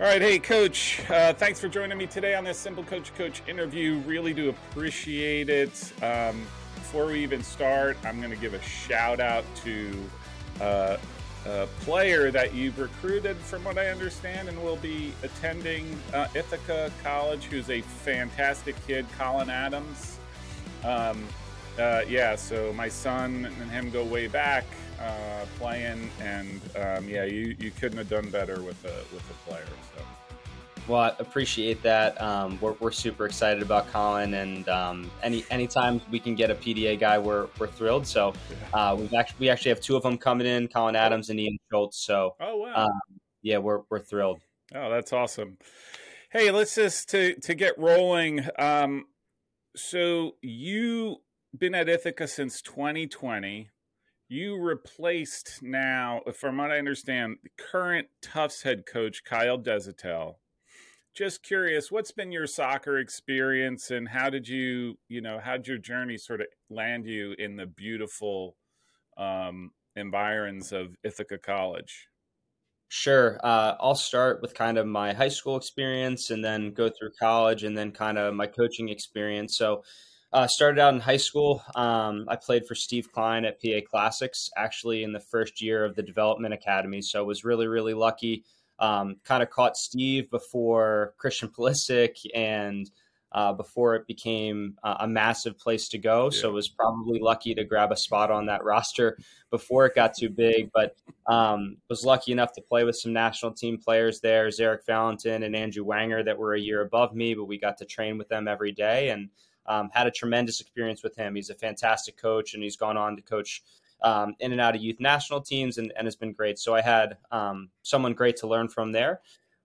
All right, hey, Coach. Uh, thanks for joining me today on this Simple Coach Coach interview. Really do appreciate it. Um, before we even start, I'm going to give a shout out to uh, a player that you've recruited, from what I understand, and will be attending uh, Ithaca College, who's a fantastic kid, Colin Adams. Um, uh, yeah, so my son and him go way back uh, playing, and um, yeah, you, you couldn't have done better with a with a player. So. Well, I appreciate that. Um, we're, we're super excited about Colin, and um, any anytime we can get a PDA guy, we're, we're thrilled. So uh, we've actually we actually have two of them coming in, Colin Adams and Ian Schultz. So oh wow, um, yeah, we're we're thrilled. Oh, that's awesome. Hey, let's just to to get rolling. Um, so you been at Ithaca since 2020. You replaced now, from what I understand, the current Tufts head coach Kyle Desautel just curious what's been your soccer experience and how did you you know how'd your journey sort of land you in the beautiful um, environs of ithaca college? Sure. Uh, i'll start with kind of my high school experience and then go through college and then kind of my coaching experience. So uh, started out in high school um, i played for steve klein at pa classics actually in the first year of the development academy so was really really lucky um, kind of caught Steve before Christian Pulisic and uh, before it became uh, a massive place to go. Yeah. So was probably lucky to grab a spot on that roster before it got too big. But um, was lucky enough to play with some national team players there, Zarek Valentin and Andrew Wenger, that were a year above me, but we got to train with them every day and um, had a tremendous experience with him. He's a fantastic coach, and he's gone on to coach um, in and out of youth national teams and, and has been great. So I had um, someone great to learn from there.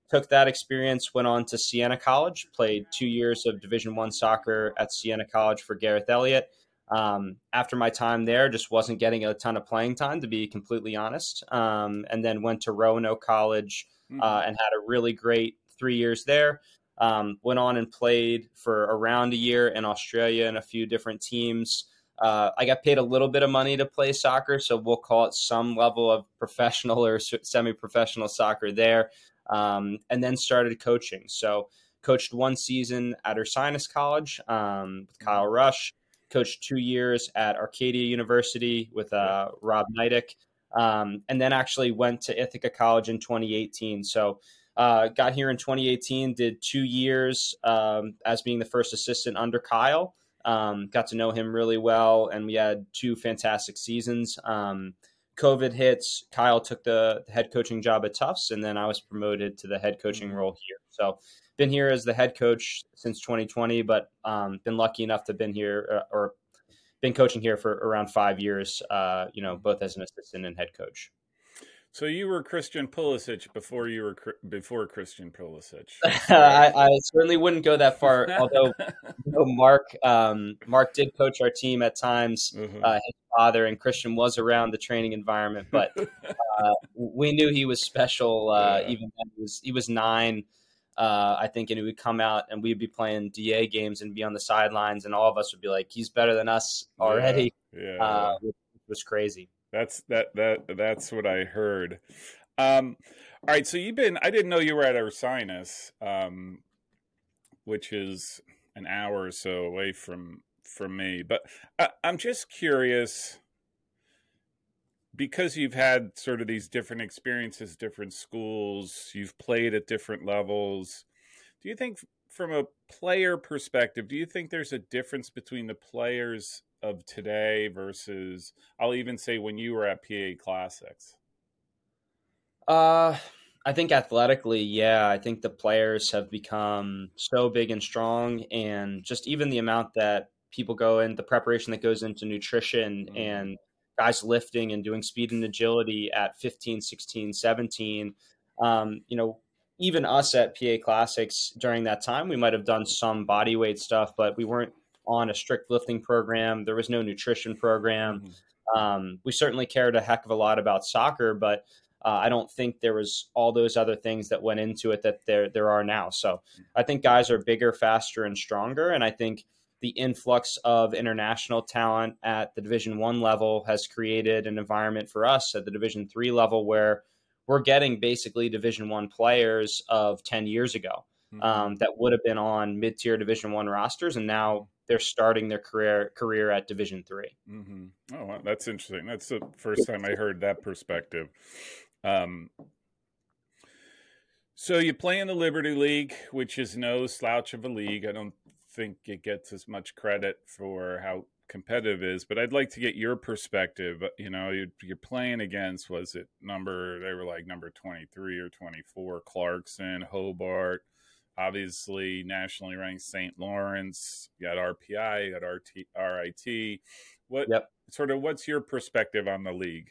Took that experience, went on to Siena College, played two years of Division One soccer at Siena College for Gareth Elliott. Um, after my time there, just wasn't getting a ton of playing time, to be completely honest. Um, and then went to Roanoke College uh, mm-hmm. and had a really great three years there. Um, went on and played for around a year in Australia and a few different teams. Uh, I got paid a little bit of money to play soccer, so we'll call it some level of professional or semi-professional soccer there, um, and then started coaching. So coached one season at Ursinus College um, with Kyle Rush. Coached two years at Arcadia University with uh, Rob Neidick, um, and then actually went to Ithaca College in 2018. So. Uh, got here in 2018, did two years um, as being the first assistant under Kyle, um, got to know him really well, and we had two fantastic seasons. Um, COVID hits. Kyle took the head coaching job at Tufts, and then I was promoted to the head coaching mm-hmm. role here. So, been here as the head coach since 2020, but um, been lucky enough to been here or, uh, or been coaching here for around five years. Uh, you know, both as an assistant and head coach. So you were Christian Pulisic before you were before Christian Pulisic. I, I, certainly wouldn't go that far. Although you know, Mark um, Mark did coach our team at times. Mm-hmm. Uh, his father and Christian was around the training environment, but uh, we knew he was special. Uh, yeah. Even he was he was nine. Uh, I think, and he would come out and we'd be playing DA games and be on the sidelines, and all of us would be like, "He's better than us already." Yeah, yeah. Uh, it was crazy. That's that that that's what I heard. Um, all right, so you've been. I didn't know you were at Ursinus, um, which is an hour or so away from from me. But I, I'm just curious because you've had sort of these different experiences, different schools. You've played at different levels. Do you think, from a player perspective, do you think there's a difference between the players of today versus I'll even say when you were at PA Classics? Uh I think athletically, yeah, I think the players have become so big and strong and just even the amount that people go in the preparation that goes into nutrition mm-hmm. and guys lifting and doing speed and agility at 15, 16, 17 um, you know, even us at PA Classics during that time, we might have done some body weight stuff, but we weren't on a strict lifting program. There was no nutrition program. Mm-hmm. Um, we certainly cared a heck of a lot about soccer, but uh, I don't think there was all those other things that went into it that there there are now. So I think guys are bigger, faster, and stronger, and I think the influx of international talent at the Division One level has created an environment for us at the Division Three level where we're getting basically Division One players of ten years ago mm-hmm. um, that would have been on mid tier Division One rosters, and now they're starting their career career at Division 3 mm-hmm. Oh, that's interesting. That's the first time I heard that perspective. Um, so you play in the Liberty League, which is no slouch of a league. I don't think it gets as much credit for how competitive is, but I'd like to get your perspective. You know, you're, you're playing against was it number they were like number 23 or 24 Clarkson, Hobart, obviously nationally ranked St. Lawrence, you got RPI, you got RT, RIT. What yep. sort of what's your perspective on the league?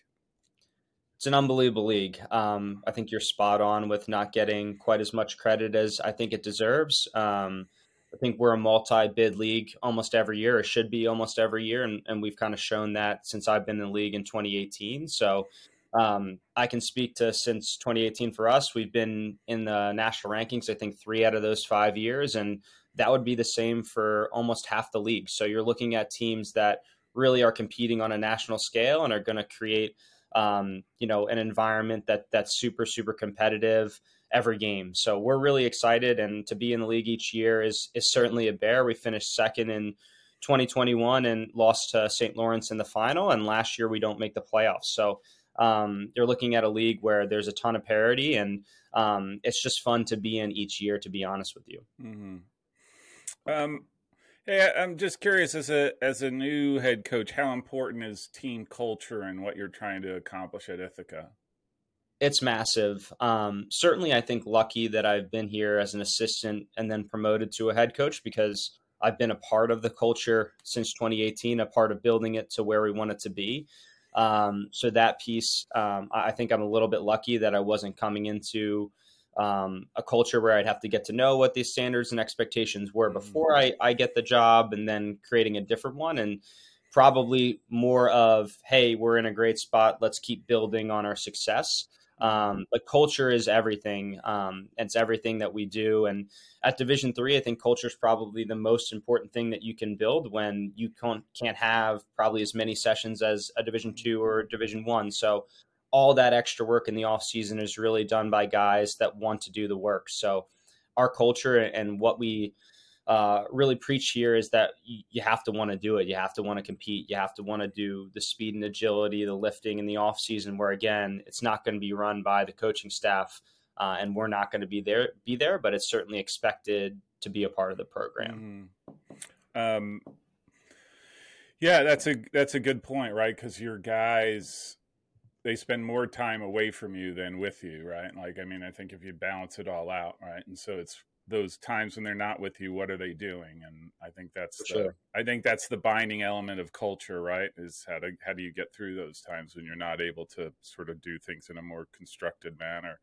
It's an unbelievable league. Um, I think you're spot on with not getting quite as much credit as I think it deserves. Um, I think we're a multi-bid league almost every year. It should be almost every year, and, and we've kind of shown that since I've been in the league in 2018. So um, I can speak to since 2018 for us, we've been in the national rankings, I think three out of those five years. And that would be the same for almost half the league. So you're looking at teams that really are competing on a national scale and are going to create, um, you know, an environment that that's super, super competitive every game. So we're really excited. And to be in the league each year is, is certainly a bear. We finished second in 2021 and lost to St. Lawrence in the final. And last year we don't make the playoffs. So um, you're looking at a league where there's a ton of parity, and um, it's just fun to be in each year. To be honest with you. Mm-hmm. Um, hey, I'm just curious as a as a new head coach, how important is team culture and what you're trying to accomplish at Ithaca? It's massive. Um, certainly, I think lucky that I've been here as an assistant and then promoted to a head coach because I've been a part of the culture since 2018, a part of building it to where we want it to be. Um, so that piece, um, I think I'm a little bit lucky that I wasn't coming into um, a culture where I'd have to get to know what these standards and expectations were mm. before I, I get the job and then creating a different one. And probably more of, hey, we're in a great spot. Let's keep building on our success. Um, but culture is everything. Um, it's everything that we do. And at Division three, I think culture is probably the most important thing that you can build when you can't can't have probably as many sessions as a Division two or Division one. So all that extra work in the off season is really done by guys that want to do the work. So our culture and what we uh, really preach here is that you, you have to want to do it. You have to want to compete. You have to want to do the speed and agility, the lifting in the off season. Where again, it's not going to be run by the coaching staff, uh, and we're not going to be there. Be there, but it's certainly expected to be a part of the program. Mm-hmm. Um, yeah, that's a that's a good point, right? Because your guys they spend more time away from you than with you, right? Like, I mean, I think if you balance it all out, right, and so it's those times when they're not with you what are they doing? And i think that's the, sure. i think that's the binding element of culture right? Is how to how do you get through those times when you're not able to sort of do things in a more constructed manner?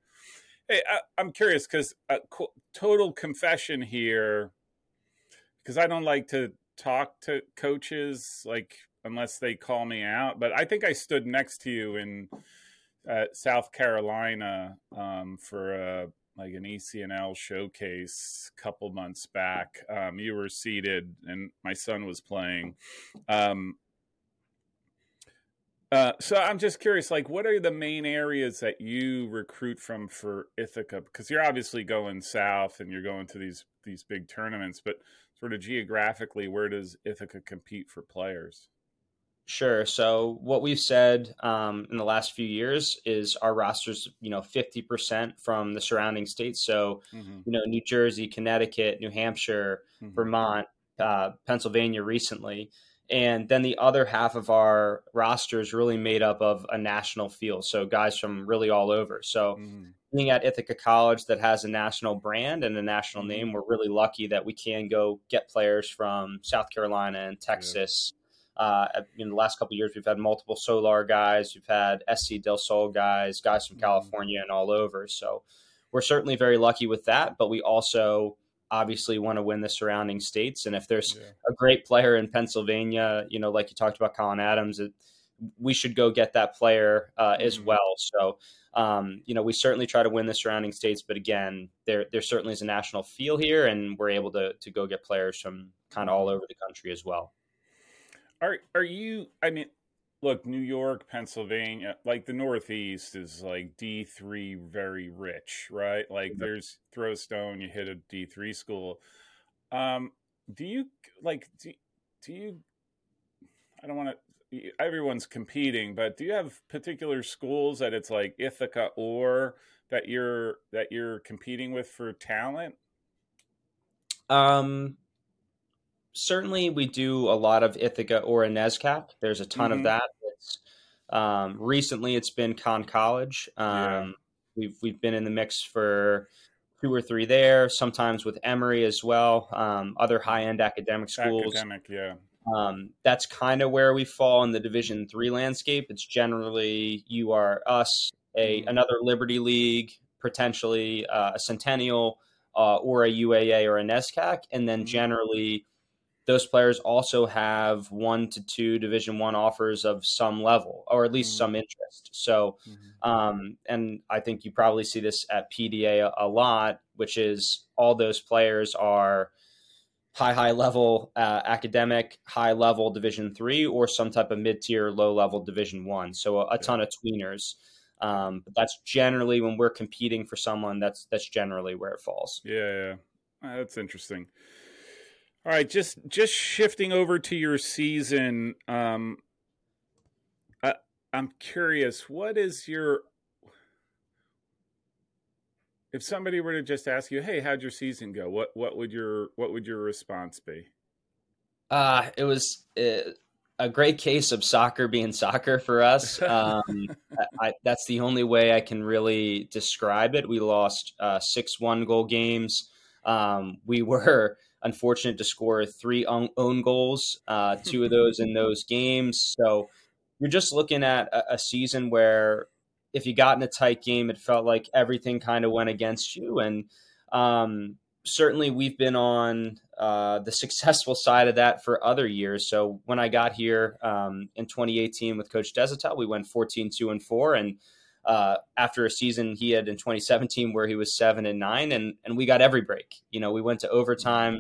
Hey I, am curious because uh, co- total confession here because i don't like to talk to coaches like unless they call me out but i think i stood next to you in uh, south carolina um, for a like an ECNL showcase a couple months back. Um, you were seated, and my son was playing. Um, uh, so I'm just curious, like, what are the main areas that you recruit from for Ithaca? Because you're obviously going south and you're going to these these big tournaments, but sort of geographically, where does Ithaca compete for players? Sure. So what we've said um, in the last few years is our rosters, you know, fifty percent from the surrounding states. So, mm-hmm. you know, New Jersey, Connecticut, New Hampshire, mm-hmm. Vermont, uh, Pennsylvania, recently, and then the other half of our roster is really made up of a national field. So guys from really all over. So. Mm-hmm. Being at Ithaca College that has a national brand and a national mm-hmm. name, we're really lucky that we can go get players from South Carolina and Texas, uh, in the last couple years, we've had multiple Solar guys, we've had SC Del Sol guys, guys from mm-hmm. California and all over. So we're certainly very lucky with that. But we also obviously want to win the surrounding states. And if there's yeah. a great player in Pennsylvania, you know, like you talked about Colin Adams, it, we should go get that player uh, mm-hmm. as well. So, um, you know, we certainly try to win the surrounding states, but again, there there certainly is a national feel here, and we're able to to go get players from kind of all over the country as well. Are are you? I mean, look, New York, Pennsylvania, like the Northeast is like D three, very rich, right? Like mm-hmm. there's throw a stone, you hit a D three school. Um, do you like do, do you? I don't want to. Everyone's competing, but do you have particular schools that it's like Ithaca or that you're that you're competing with for talent? Um, certainly we do a lot of Ithaca or a NESCAC. There's a ton mm-hmm. of that. It's, um, recently, it's been Conn College. Um, yeah. We've we've been in the mix for two or three there. Sometimes with Emory as well. Um, other high end academic schools. Academic, yeah. Um, that's kind of where we fall in the Division three landscape. It's generally you are us, a mm-hmm. another Liberty League, potentially uh, a Centennial, uh, or a UAA or a NESCAC, and then mm-hmm. generally those players also have one to two division one offers of some level or at least mm-hmm. some interest so mm-hmm. um, and i think you probably see this at pda a, a, lot which is all those players are high high level uh, academic high level division three or some type of mid-tier low level division one so a, a ton of tweeners um, but that's generally when we're competing for someone that's that's generally where it falls yeah, yeah. that's interesting all right, just just shifting over to your season. Um, I, I'm curious, what is your if somebody were to just ask you, "Hey, how'd your season go?" What what would your what would your response be? Uh, it was uh, a great case of soccer being soccer for us. Um, I, that's the only way I can really describe it. We lost uh, six one goal games. Um, we were unfortunate to score three own goals, uh, two of those in those games. So you're just looking at a, a, season where if you got in a tight game, it felt like everything kind of went against you. And um, certainly we've been on uh, the successful side of that for other years. So when I got here um, in 2018 with Coach Desautel, we went 14 2 and 4. And uh, after a season he had in 2017 where he was seven and nine, and and we got every break. You know, we went to overtime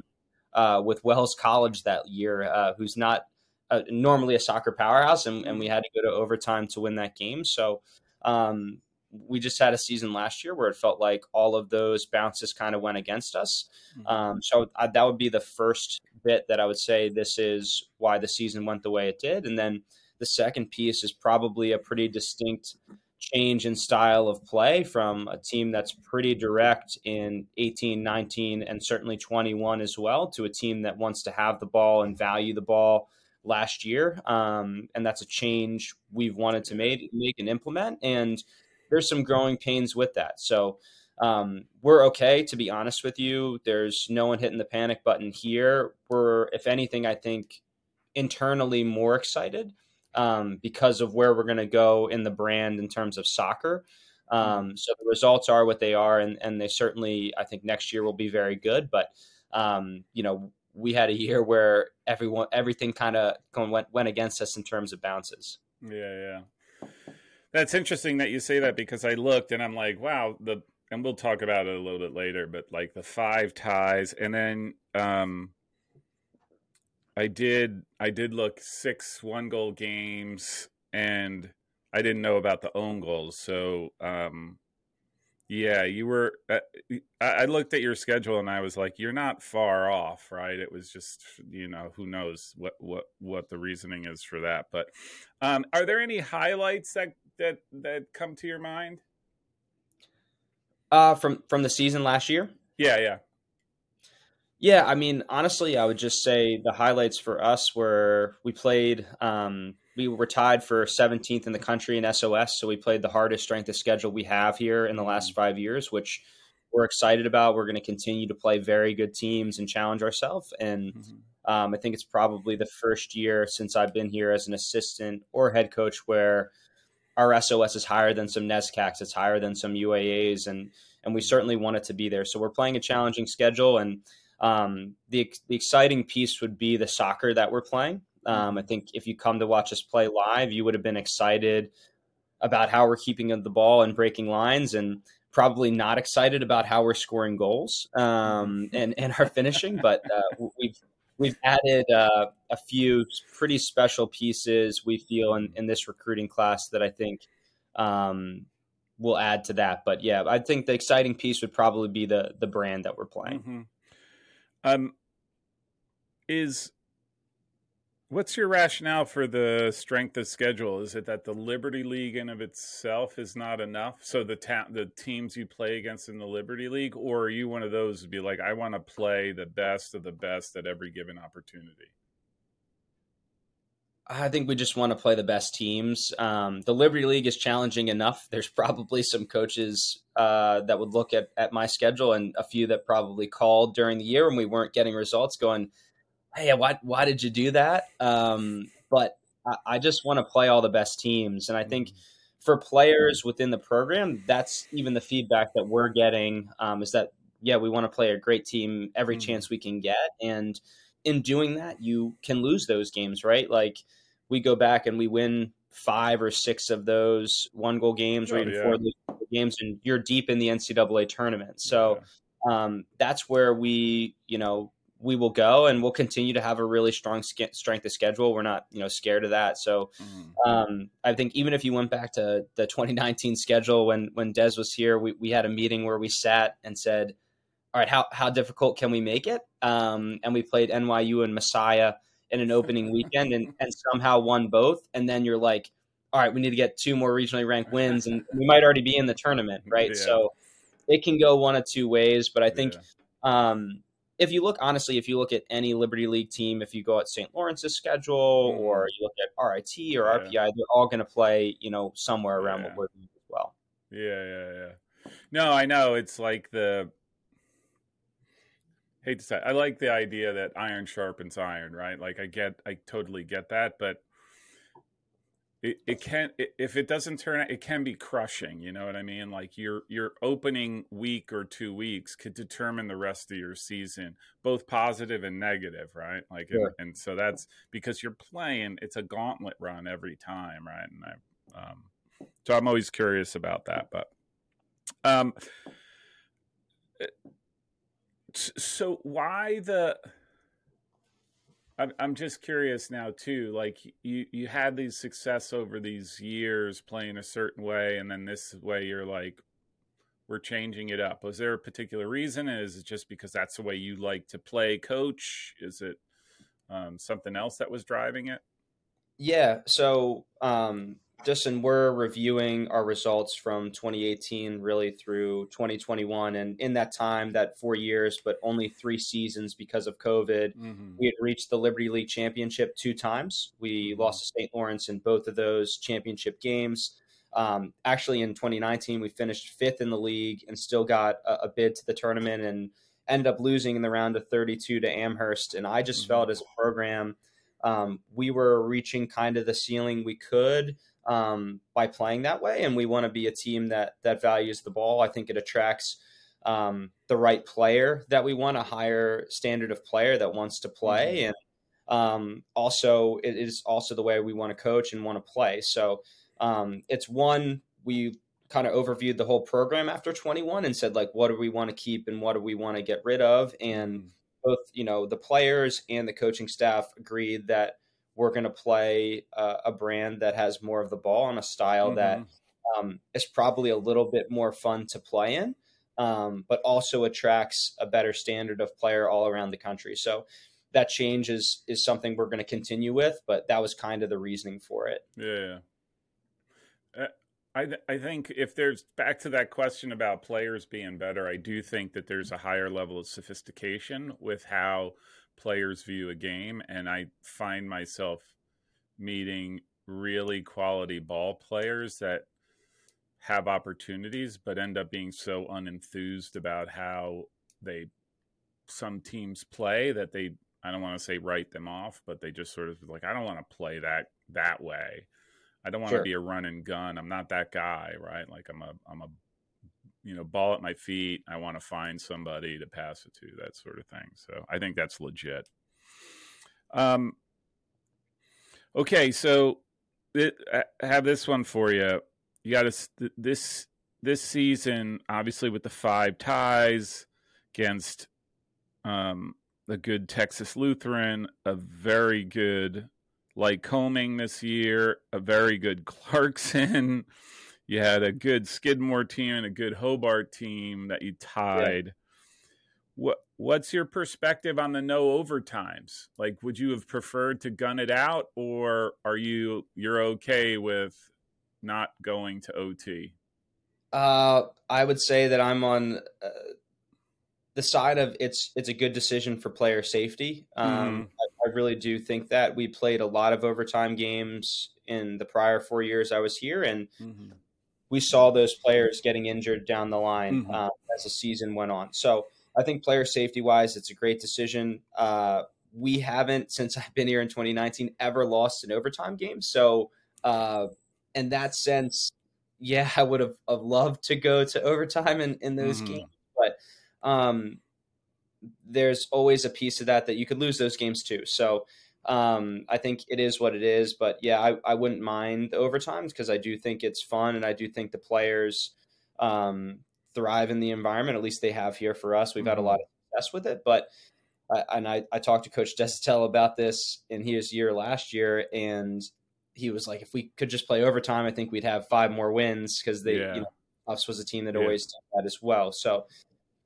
uh, with Wells College that year, uh, who's not uh, normally a soccer powerhouse, and, and, we had to go to overtime to win that game. So um, we just had a season last year where it felt like all of those bounces kind of went against us. Mm-hmm. Um, so I, that would be the first bit that I would say this is why the season went the way it did, and then the second piece is probably a pretty distinct change in style of play from a team that's pretty direct in 18, 19, and certainly 21 as well to a team that wants to have the ball and value the ball last year. Um, and that's a change we've wanted to make, make and implement. And there's some growing pains with that. So um, we're okay, to be honest with you. There's no one hitting the panic button here. We're, if anything, I think internally more excited um, because of where we're going to go in the brand in terms of soccer. Um, so the results are what they are, and, and they certainly, I think, next year will be very good. But um, you know, we had a year where everyone, everything kind of went went against us in terms of bounces. Yeah, yeah. That's interesting that you say that because I looked and I'm like, wow, the and we'll talk about it a little bit later, but like the five ties, and then um, I did I did look six one goal games and I didn't know about the own goals. So um yeah, you were uh, I looked at your schedule and I was like you're not far off, right? It was just, you know, who knows what what what the reasoning is for that. But um are there any highlights that that that come to your mind? Uh from from the season last year? Yeah, yeah. Yeah, I mean, honestly, I would just say the highlights for us were we played. Um, we were tied for 17th in the country in SOS, so we played the hardest strength of schedule we have here in the last five years, which we're excited about. We're going to continue to play very good teams and challenge ourselves. And mm-hmm. um, I think it's probably the first year since I've been here as an assistant or head coach where our SOS is higher than some NESCACs, it's higher than some UAAs, and and we certainly want it to be there. So we're playing a challenging schedule and um, the, the exciting piece would be the soccer that we're playing. Um, I think if you come to watch us play live, you would have been excited about how we're keeping the ball and breaking lines, and probably not excited about how we're scoring goals um, and and our finishing. But uh, we've we've added uh, a few pretty special pieces we feel in, in this recruiting class that I think um, will add to that. But yeah, I think the exciting piece would probably be the the brand that we're playing. Mm-hmm. Um, is what's your rationale for the strength of schedule? Is it that the Liberty League in of itself is not enough? So the ta- the teams you play against in the Liberty League, or are you one of those to be like, I want to play the best of the best at every given opportunity? I think we just want to play the best teams. Um, the Liberty League is challenging enough. There's probably some coaches uh, that would look at, at my schedule and a few that probably called during the year when we weren't getting results going, hey, why, why did you do that? Um, but I, I just want to play all the best teams. And I think mm-hmm. for players within the program, that's even the feedback that we're getting um, is that, yeah, we want to play a great team every mm-hmm. chance we can get. And in doing that, you can lose those games, right? Like we go back and we win five or six of those one goal games, oh, or even yeah. four games, and you're deep in the NCAA tournament. So yeah. um, that's where we, you know, we will go and we'll continue to have a really strong strength of schedule. We're not, you know, scared of that. So mm. um, I think even if you went back to the 2019 schedule when when Des was here, we, we had a meeting where we sat and said, all right, how, how difficult can we make it? Um, and we played NYU and Messiah in an opening weekend and, and somehow won both. And then you're like, all right, we need to get two more regionally ranked wins and we might already be in the tournament, right? Yeah. So it can go one of two ways. But I think yeah. um, if you look honestly, if you look at any Liberty League team, if you go at St. Lawrence's schedule mm. or you look at RIT or RPI, yeah. they're all going to play, you know, somewhere around yeah. what we're doing as well. Yeah, yeah, yeah. No, I know it's like the hate to say I like the idea that iron sharpens iron, right? Like I get, I totally get that, but it, it can if it doesn't turn out it can be crushing you know what i mean like your your opening week or two weeks could determine the rest of your season both positive and negative right like sure. and, and, so that's because you're playing it's a gauntlet run every time right and i um so i'm always curious about that but um eh, so why the I'm just curious now too. Like you, you had these success over these years playing a certain way, and then this way you're like, we're changing it up. Was there a particular reason? Is it just because that's the way you like to play, coach? Is it um, something else that was driving it? Yeah. So um, Justin, we're reviewing our results from 2018 really through 2021. And in that time, that four years, but only three seasons because of COVID, mm-hmm. we had reached the Liberty League championship two times. We mm-hmm. lost to St. Lawrence in both of those championship games. Um, actually, in 2019, we finished fifth in the league and still got a, a, bid to the tournament and ended up losing in the round of 32 to Amherst. And I just mm-hmm. felt as a program, um, we were reaching kind of the ceiling we could um, by playing that way. And we want to be a team that that values the ball. I think it attracts um, the right player that we want, a higher standard of player that wants to play, mm-hmm. and um, also it is also the way we want to coach and want to play. So um, it's one we kind of overviewed the whole program after 21 and said like what do we want to keep and what do we want to get rid of and mm-hmm. both you know the players and the coaching staff agreed that we're going to play uh, a brand that has more of the ball on a style mm-hmm. that um, is probably a little bit more fun to play in, um, but also attracts a better standard of player all around the country. So that change is is something we're going to continue with, but that was kind of the reasoning for it. Yeah. Uh, I, I think if there's back to that question about players being better, I do think that there's a higher level of sophistication with how players view a game, and I find myself meeting really quality ball players that have opportunities but end up being so unenthused about how they some teams play that they I don't want to say write them off, but they just sort of like I don't want to play that that way. I don't want sure. to be a run and gun. I'm not that guy, right? Like I'm a I'm a you know, ball at my feet. I want to find somebody to pass it to, that sort of thing. So I think that's legit. Um, okay, so I have this one for you. You got to this this season, obviously with the five ties against um, a good Texas Lutheran, a very good Lycoming this year, a very good Clarkson. You had a good Skidmore team and a good Hobart team that you tied. Yeah. What what's your perspective on the no overtimes? Like would you have preferred to gun it out or are you you're okay with not going to OT? Uh I would say that I'm on uh, the side of it's it's a good decision for player safety. Um. I, I, really do think that we played a lot of overtime games in the prior four years I was here, and mm-hmm. We saw those players getting injured down the line mm-hmm. uh, as the season went on. So I think player safety wise, it's a great decision. Uh, we haven't since I've been here in 2019 ever lost an overtime game. So uh, in that sense, yeah, I would have, have loved to go to overtime in, in those mm-hmm. games, but um, there's always a piece of that that you could lose those games too. So um, I think it is what it is. But yeah, I, I wouldn't mind the overtimes because I do think it's fun and I do think the players um, thrive in the environment. At least they have here for us. We've mm-hmm. had a mm-hmm. lot of success with it. But I, and I, I talked to Coach Desautel about this in his year last year, and he was like, if we could just play overtime, I think we'd have five more wins because they, yeah. you know, us was a team that yeah. always did that as well. So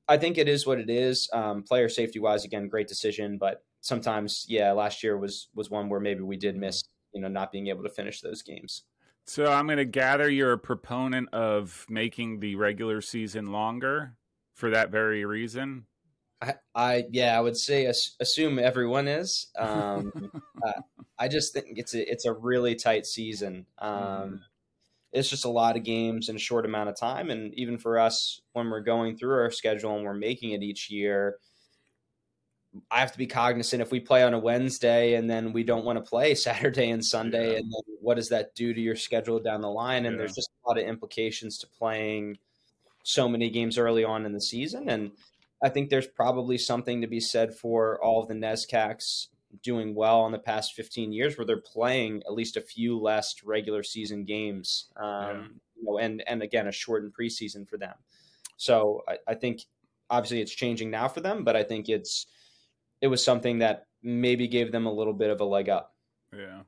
I think it is what it is. Um, player safety wise, again, great decision, but sometimes, yeah, last year was was one where maybe we did miss, you know, not being able to finish those games. So I'm going to gather you're a proponent of making the regular season longer for that very reason. I, I yeah, I would say assume everyone is. Um, uh, I just think it's a it's a really tight season. Um, mm it's just a lot of games in a short amount of time. And even for us, when we're going through our schedule and we're making it each year, I have to be cognizant if we play on a Wednesday and then we don't want to play Saturday and Sunday, yeah. and then what does that do to your schedule down the line? And yeah. there's just a lot of implications to playing so many games early on in the season. And I think there's probably something to be said for all of the NESCACs doing well in the past 15 years where they're playing at least a few less regular season games um, yeah. you know and and again a shortened preseason for them so I, I, think obviously it's changing now for them but i think it's it was something that maybe gave them a little bit of a leg up yeah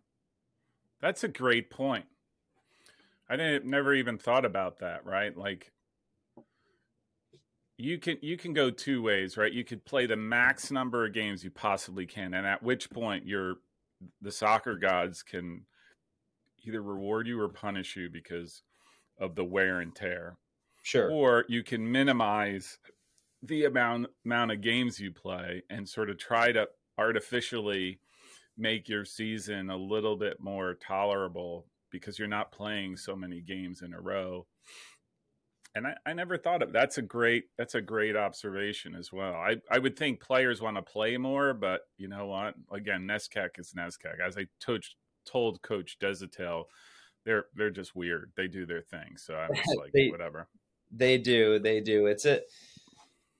that's a great point i didn't never even thought about that right like you can you can go two ways, right? You could play the max number of games you possibly can, and at which point you're the soccer gods can either reward you or punish you because of the wear and tear. Sure. Or you can minimize the amount amount of games you play and sort of try to artificially make your season a little bit more tolerable because you're not playing so many games in a row and I, I, never thought of that's a great that's a great observation as well. I, I would think players want to play more, but you know what? Again, NESCAC is NESCAC. As I told told Coach Desautel, they're they're just weird. They do their thing. So I'm just like they, whatever. They do, they do. It's a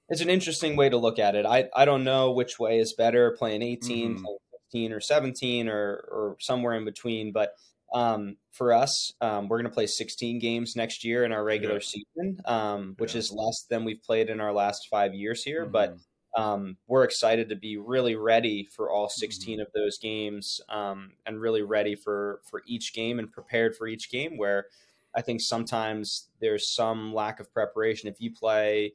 it's an interesting way to look at it. I I don't know which way is better, playing 18, mm-hmm. playing 15 or 17 or or somewhere in between, but um, for us, um, we're going to play 16 games next year in our regular yeah. season, um, which yeah. is less than we've played in our last five years here. Mm-hmm. But um, we're excited to be really ready for all 16 mm-hmm. of those games um, and really ready for for each game and prepared for each game. Where I think sometimes there's some lack of preparation. If you play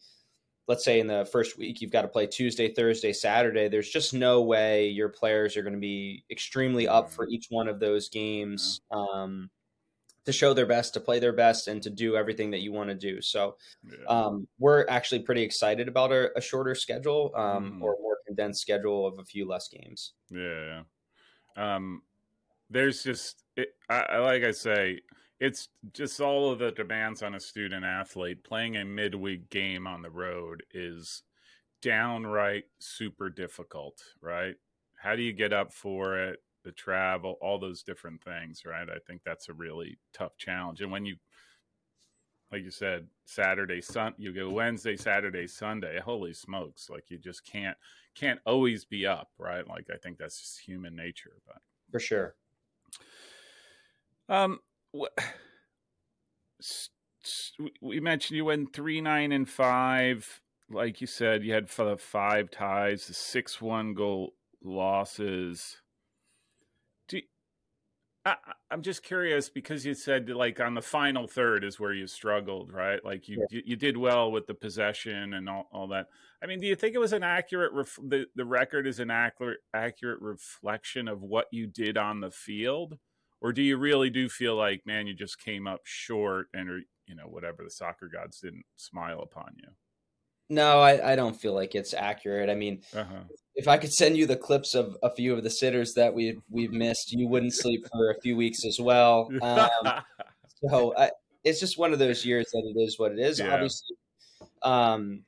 let's say in the first week you've got to play Tuesday, Thursday, Saturday, there's just no way your players are going to be extremely up for each one of those games um, to show their best, to play their best, and to do everything that you want to do. So um, we're actually pretty excited about a, a shorter schedule um, mm. or more condensed schedule of a few less games. Yeah. Um, there's just, it, I, like I say, it's just all of the demands on a student athlete. Playing a midweek game on the road is downright super difficult, right? How do you get up for it? The travel, all those different things, right? I think that's a really tough challenge. And when you, like you said, Saturday, Sun, you go Wednesday, Saturday, Sunday. Holy smokes! Like you just can't can't always be up, right? Like I think that's just human nature, but for sure. Um, we mentioned you went three nine and five like you said, you had five ties, six one goal losses. Do I, am just curious because you said like on the final third is where you struggled, right? Like you yeah. you, you, did well with the possession and all, all that. I mean, do you think it was an accurate ref- the the record is an accurate accurate reflection of what you did on the field, or do you really do feel like man, you just came up short and or you know whatever the soccer gods didn't smile upon you? No, I, I don't feel like it's accurate. I mean, uh-huh. if I could send you the clips of a few of the sitters that we've we've missed, you wouldn't sleep for a few weeks as well. Um, so I, it's just one of those years that it is what it is. Yeah. Obviously, um,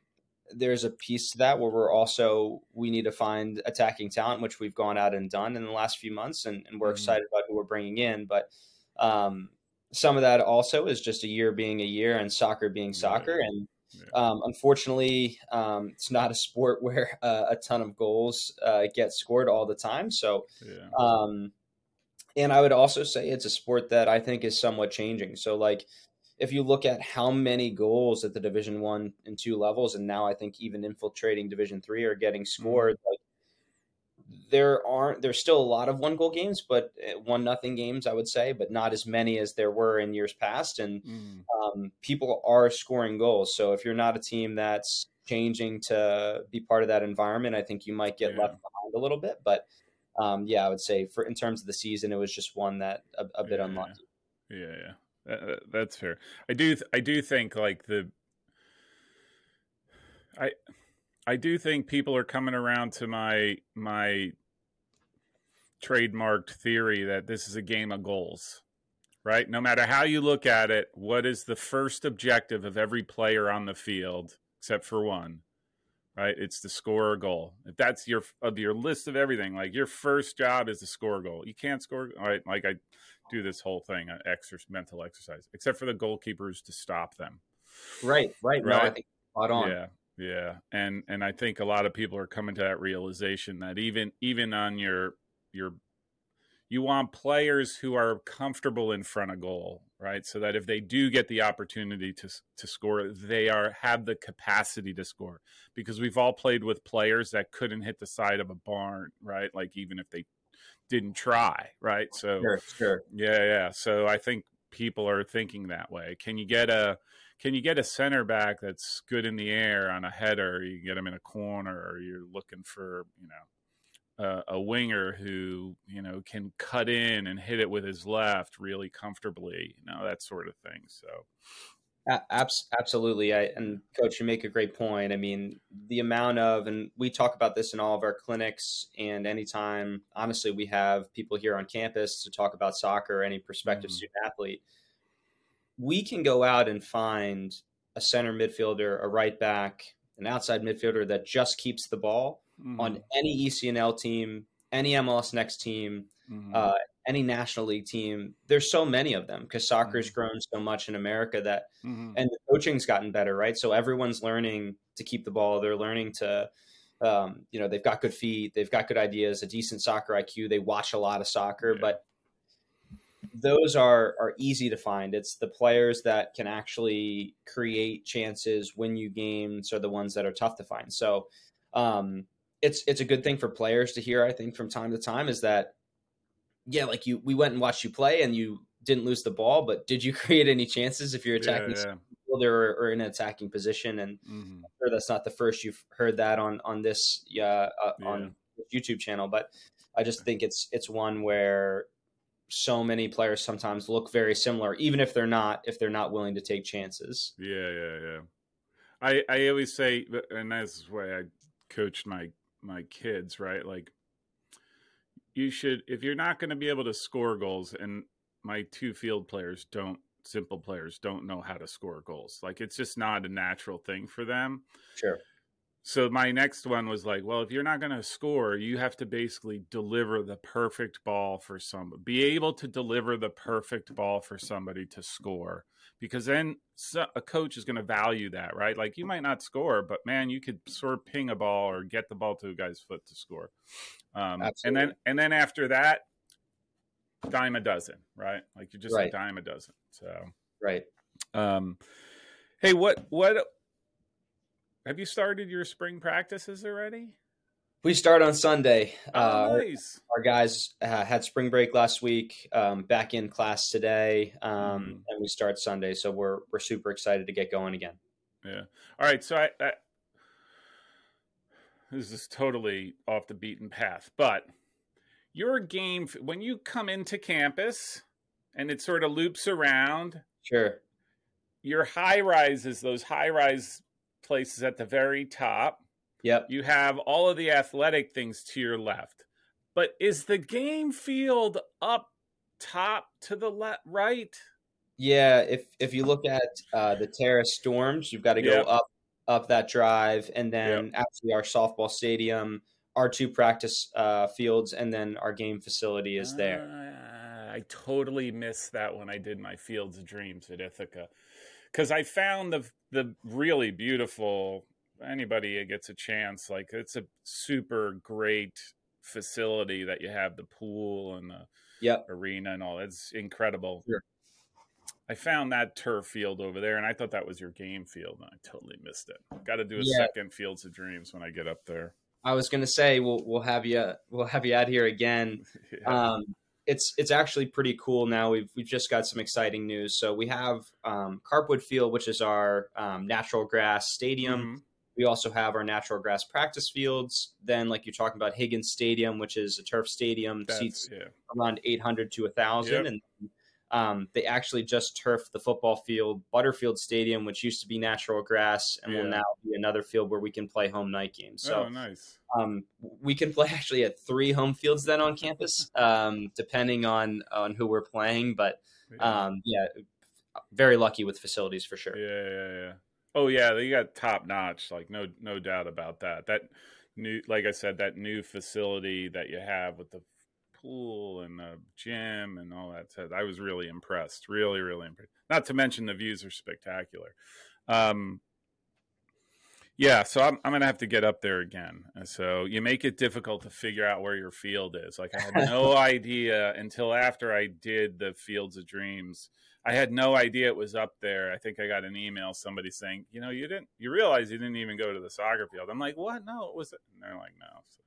there's a piece to that where we're also we need to find attacking talent, which we've gone out and done in the last few months, and, and we're mm-hmm. excited about who we're bringing in. But um, some of that also is just a year being a year and soccer being soccer, and um, unfortunately, um, it's not a sport where uh, a ton of goals uh, get scored all the time. So, yeah. um, and I would also say it's a sport that I think is somewhat changing. So, like, if you look at how many goals at the Division One and two levels, and now I think even infiltrating Division Three are getting mm-hmm. scored, mm-hmm. like there aren't there's still a lot of one goal games but uh, one nothing games i would say but not as many as there were in years past and mm. um, people are scoring goals so if you're not a team that's changing to be part of that environment i think you might get yeah. left behind a little bit but um, yeah i would say for in terms of the season it was just one that a, a bit yeah. unlucky yeah yeah that's fair i do i do think like the i I do think people are coming around to my my trademarked theory that this is a game of goals. Right? No matter how you look at it, what is the first objective of every player on the field except for one? Right? It's to score a goal. If that's your of your list of everything, like your first job is to score a goal. You can't score right like I do this whole thing, uh, exercise, mental exercise, except for the goalkeepers to stop them. Right, right. right? No, I think spot on. Yeah. Yeah, and and I think a lot of people are coming to that realization that even even on your your you want players who are comfortable in front of goal, right? So that if they do get the opportunity to to score, they are have the capacity to score. Because we've all played with players that couldn't hit the side of a barn, right? Like even if they didn't try, right? So sure, sure. Yeah, yeah. So I think people are thinking that way. Can you get a can you get a center back that's good in the air on a header? You get him in a corner, or you're looking for you know uh, a winger who you know can cut in and hit it with his left really comfortably, you know that sort of thing. So. Absolutely, I, and coach, you make a great point. I mean, the amount of, and we talk about this in all of our clinics, and anytime, honestly, we have people here on campus to talk about soccer, any prospective mm-hmm. student athlete we can go out and find a center midfielder, a right back, an outside midfielder that just keeps the ball mm-hmm. on any ECNL team, any MLS next team, mm-hmm. uh, any National League team. There's so many of them because soccer's mm-hmm. grown so much in America that, mm-hmm. and the coaching's gotten better, right? So everyone's learning to keep the ball. They're learning to, um, you know, they've got good feet, they've got good ideas, a decent soccer IQ. They watch a lot of soccer, yeah. but those are are easy to find. It's the players that can actually create chances, win you games, are the ones that are tough to find. So, um, it's it's a good thing for players to hear. I think from time to time is that, yeah, like you, we went and watched you play, and you didn't lose the ball, but did you create any chances if you're attacking yeah, yeah. or, or in an attacking position? And mm-hmm. I'm sure that's not the first you've heard that on on this uh, uh, yeah. on YouTube channel, but I just think it's it's one where so many players sometimes look very similar, even if they're not, if they're not willing to take chances. Yeah, yeah, yeah. I I always say, and that's why I coached my my kids, right? Like, you should if you're not going to be able to score goals, and my two field players don't simple players don't know how to score goals. Like it's just not a natural thing for them. Sure so my next one was like, well, if you're not going to score, you have to basically deliver the perfect ball for somebody. Be able to deliver the perfect ball for somebody to score, because then a coach is going to value that, right? Like you might not score, but man, you could sort of ping a ball or get the ball to a guy's foot to score. Um, and then and then after that, dime a dozen, right? Like you're just right. a dime a dozen. So right. Um, hey, what what have you started your spring practices already? We start on Sunday. Oh, uh, nice. Our, our guys uh, had spring break last week, um, back in class today, um, Mhm. and we start Sunday. So we're we're super excited to get going again. Yeah. All right. So I, I this is totally off the beaten path, but your game when you come into campus and it sort of loops around, Sure. your high rises, those high rise places at the very top, Yep. you have all of the athletic things to your left. But is the game field up top to the left right? Yeah. If if you look at uh, the Terrace Storms, you've got to go Yep. up up that drive, and then actually our softball stadium, our two practice uh, fields, and then our game facility is there. Ah, I totally missed that when I did my Fields of Dreams at Ithaca, because I found the the really beautiful. Anybody gets a chance, like it's a super great facility that you have the pool and the Yep. arena and all. It's incredible. Sure. I found that turf field over there, and I thought that was your game field, and I totally missed it. Got to do a Yeah. second Fields of Dreams when I get up there. I was gonna say we'll we'll have you we'll have you out here again. Yeah. Um, it's it's actually pretty cool now. We've we've just got some exciting news. So we have um, Carpwood Field, which is our um, natural grass stadium. Mhm. We also have our natural grass practice fields. Then, like you're talking about, Higgins Stadium, which is a turf stadium, That's- seats yeah. around 800 to 1,000. Yep. And um, they actually just turfed the football field, Butterfield Stadium, which used to be natural grass, and will now be another field where we can play home night games. So oh, nice. um, we can play actually at three home fields then on campus, um, depending on on who we're playing. But Yeah. um, yeah, very lucky with facilities for sure. Yeah, yeah, yeah. Oh yeah, they got top notch. Like no, no doubt about that. That new, like I said, that new facility that you have with the pool and the gym and all that. Said, I was really impressed. Really, really impressed. Not to mention the views are spectacular. Um, yeah, so I'm I'm gonna have to get up there again. So you make it difficult to figure out where your field is. Like I had no idea until after I did the Fields of Dreams. I had no idea it was up there. I think I got an email somebody saying, you know, you didn't you realize you didn't even go to the soccer field. I'm like, what? No, it was. And they're like, no. So,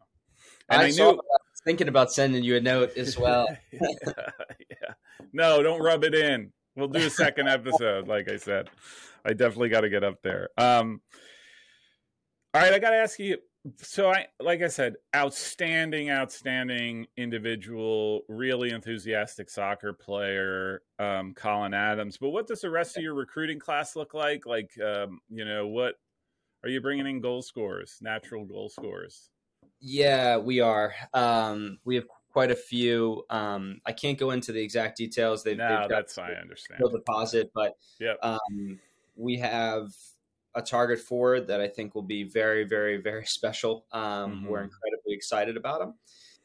and I, I, knew. I was thinking about sending you a note as well. yeah, yeah. No, don't rub it in. We'll do a second episode. Like I said, I definitely got to get up there. Um, all right, I got to ask you. So I, like I said, outstanding, outstanding individual, really enthusiastic soccer player, um, Colin Adams. But what does the rest of your recruiting class look like? Like, um, you know, what are you bringing in goal scorers, natural goal scorers? Yeah, we are. Um, we have quite a few. Um, I can't go into the exact details. They've, No, they've got that's I understand. deposit, but Yep. um, we have a target forward that I think will be very, very, very special. Um, We're Mhm. incredibly excited about him.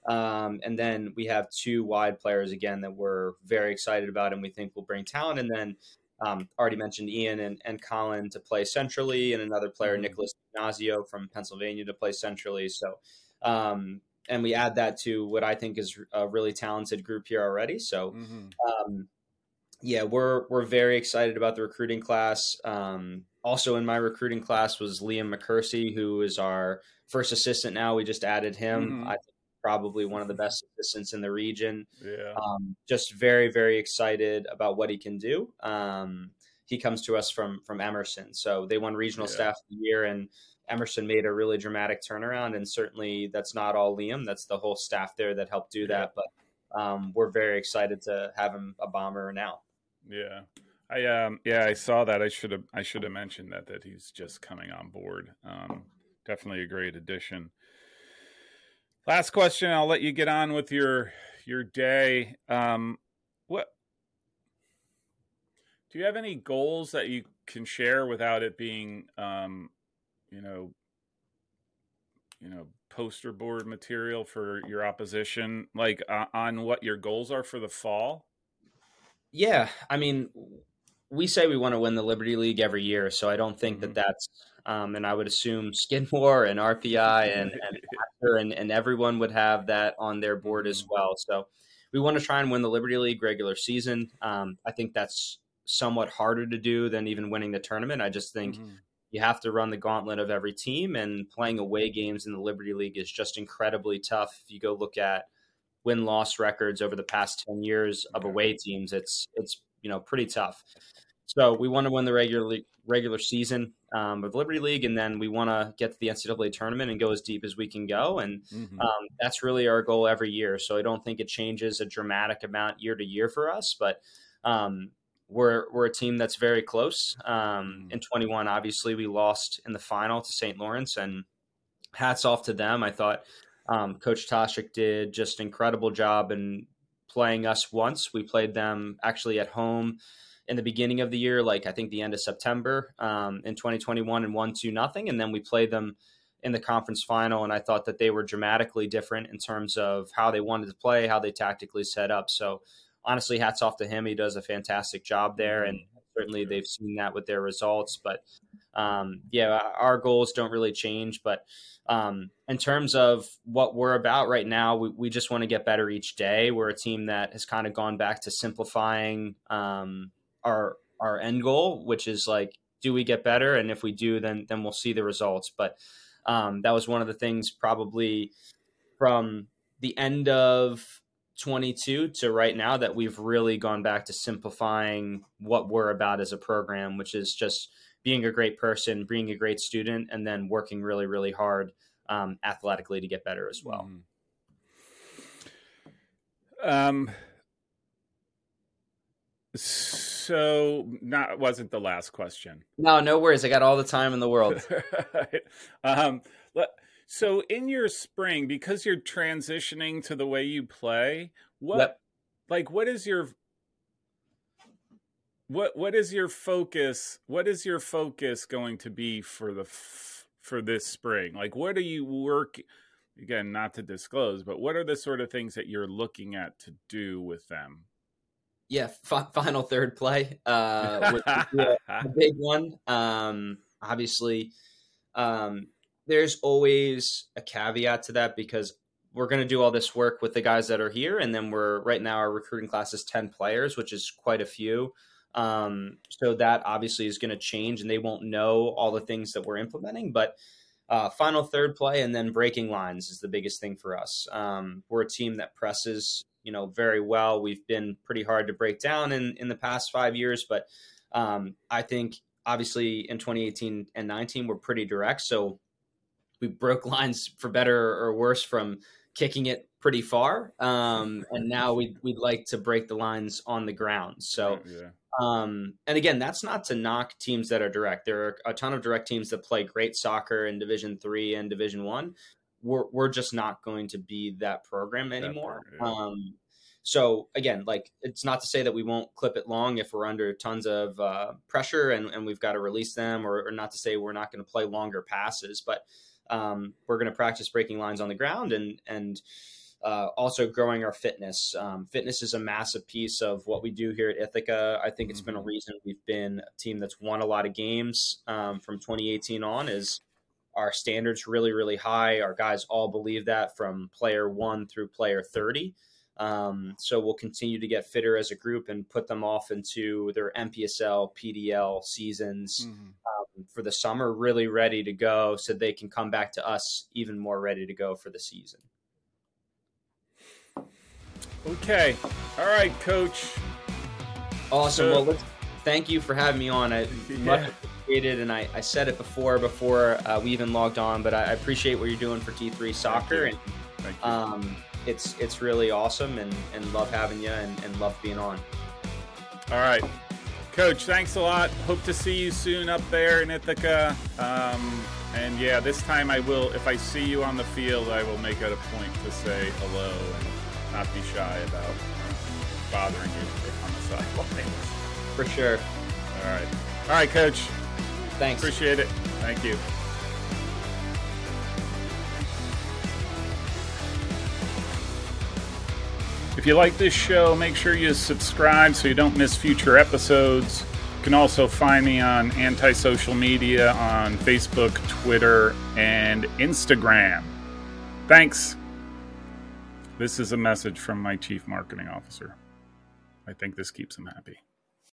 Um, and then we have two wide players again that we're very excited about, and we think will bring talent. And then um, already mentioned Ian and, and Colin to play centrally, and another player, Mhm. Nicholas Ignacio from Pennsylvania, to play centrally. So, um, and we add that to what I think is a really talented group here already. So, hmm um, yeah, we're we're very excited about the recruiting class. Um, also in my recruiting class was Liam McCursey, who is our first assistant now. We just added him. Mhm. I think probably one of the best assistants in the region. Yeah. Um, just very very excited about what he can do. Um, he comes to us from from Emerson, so they won regional Yeah. staff of the year and. Emerson made a really dramatic turnaround, and certainly that's not all Liam. That's the whole staff there that helped do that. But um, we're very excited to have him a bomber now. Yeah. I um yeah, I saw that. I should have I should have mentioned that that he's just coming on board. Um definitely a great addition. Last question, I'll let you get on with your your day. Um what do you have any goals that you can share without it being um you know you know poster board material for your opposition like uh, on what your goals are for the fall? Yeah, I mean, we say we want to win the Liberty League every year, so I don't think Mhm. that that's. Um, and I would assume Skidmore and RPI and and, and and everyone would have that on their board as Mhm. well. So we want to try and win the Liberty League regular season. Um, I think that's somewhat harder to do than even winning the tournament. I just think Mhm. you have to run the gauntlet of every team, and playing away games in the Liberty League is just incredibly tough. If you go look at win loss records over the past 10 years of away teams, it's it's you know pretty tough. So we want to win the regular regular season um, of Liberty League, and then we want to get to the NCAA tournament and go as deep as we can go, and mm-hmm. um, that's really our goal every year. So I don't think it changes a dramatic amount year to year for us, but um, we're we're a team that's very close. Um, mm-hmm. in 21, obviously, we lost in the final to St. Lawrence, and hats off to them. I thought um, Coach Toshik did just an incredible job in playing us once. We played them actually at home in the beginning of the year, like I think the end of September um, in 2021, and won two nothing, and then we played them in the conference final, and I thought that they were dramatically different in terms of how they wanted to play, how they tactically set up. So honestly, hats off to him. He does a fantastic job there, and certainly they've seen that with their results. But um, yeah, our goals don't really change. But um, in terms of what we're about right now, we, we just want to get better each day. We're a team that has kind of gone back to simplifying um, our our end goal, which is like, do we get better? And if we do, then then we'll see the results. But um, that was one of the things probably from the end of 22 to right now that we've really gone back to simplifying what we're about as a program, which is just being a great person, being a great student, and then working really, really hard um, athletically to get better as well. Mm-hmm. Um, so not wasn't the last question. No, no worries. I got all the time in the world. um, so in your spring, because you're transitioning to the way you play, what yep. like what is your what what is your focus? What is your focus going to be for the for this spring? Like what are you work again, not to disclose, but what are the sort of things that you're looking at to do with them? yeah, f- final third play, uh, a big one. Um, obviously, um, there's always a caveat to that because we're going to do all this work with the guys that are here, and then we're right now our recruiting class is ten players, which is quite a few. Um, so that obviously is going to change, and they won't know all the things that we're implementing, but. Uh, final third play and then breaking lines is the biggest thing for us. Um, we're a team that presses you know very well. We've been pretty hard to break down in in the past five years, but um, I think obviously in 2018 and 19 we're pretty direct. So we broke lines for better or worse from kicking it pretty far, um, and now we'd we'd like to break the lines on the ground. So. Yeah. Um, and again, that's not to knock teams that are direct. There are a ton of direct teams that play great soccer in Division Three and Division One we're we're just not going to be that program anymore. That part, yeah. um, so again, like it's not to say that we won't clip it long if we're under tons of uh, pressure and, and we've got to release them, or, or not to say we're not going to play longer passes, but um, we're going to practice breaking lines on the ground and and uh, also growing our fitness. Um, fitness is a massive piece of what we do here at Ithaca. I think it's been a mm-hmm. reason we've been a team that's won a lot of games um, from 2018 on. Is our standards really, really high. Our guys all believe that from player one through player 30. Um, so we'll continue to get fitter as a group and put them off into their MPSL, PDL seasons mm-hmm. For the summer, really ready to go so they can come back to us even more ready to go for the season. Okay. All right, coach. Awesome. So, well, thank you for having me on. I yeah. much appreciated, and I, I said it before before uh, we even logged on, but I, I, appreciate what you're doing for D3 Soccer, and um, it's it's really awesome, and, and love having you, and, and love being on. All right, Coach. Thanks a lot. Hope to see you soon up there in Ithaca. Um, and yeah, this time I will. If I see you on the field, I will make it a point to say hello and not be shy about bothering you on the sidelines. For sure. All right. All right, Coach. Thanks. Appreciate it. Thank you. If you like this show, make sure you subscribe so you don't miss future episodes. You can also find me on anti social media on Facebook, Twitter, and Instagram. Thanks. This is a message from my chief marketing officer. I think this keeps him happy.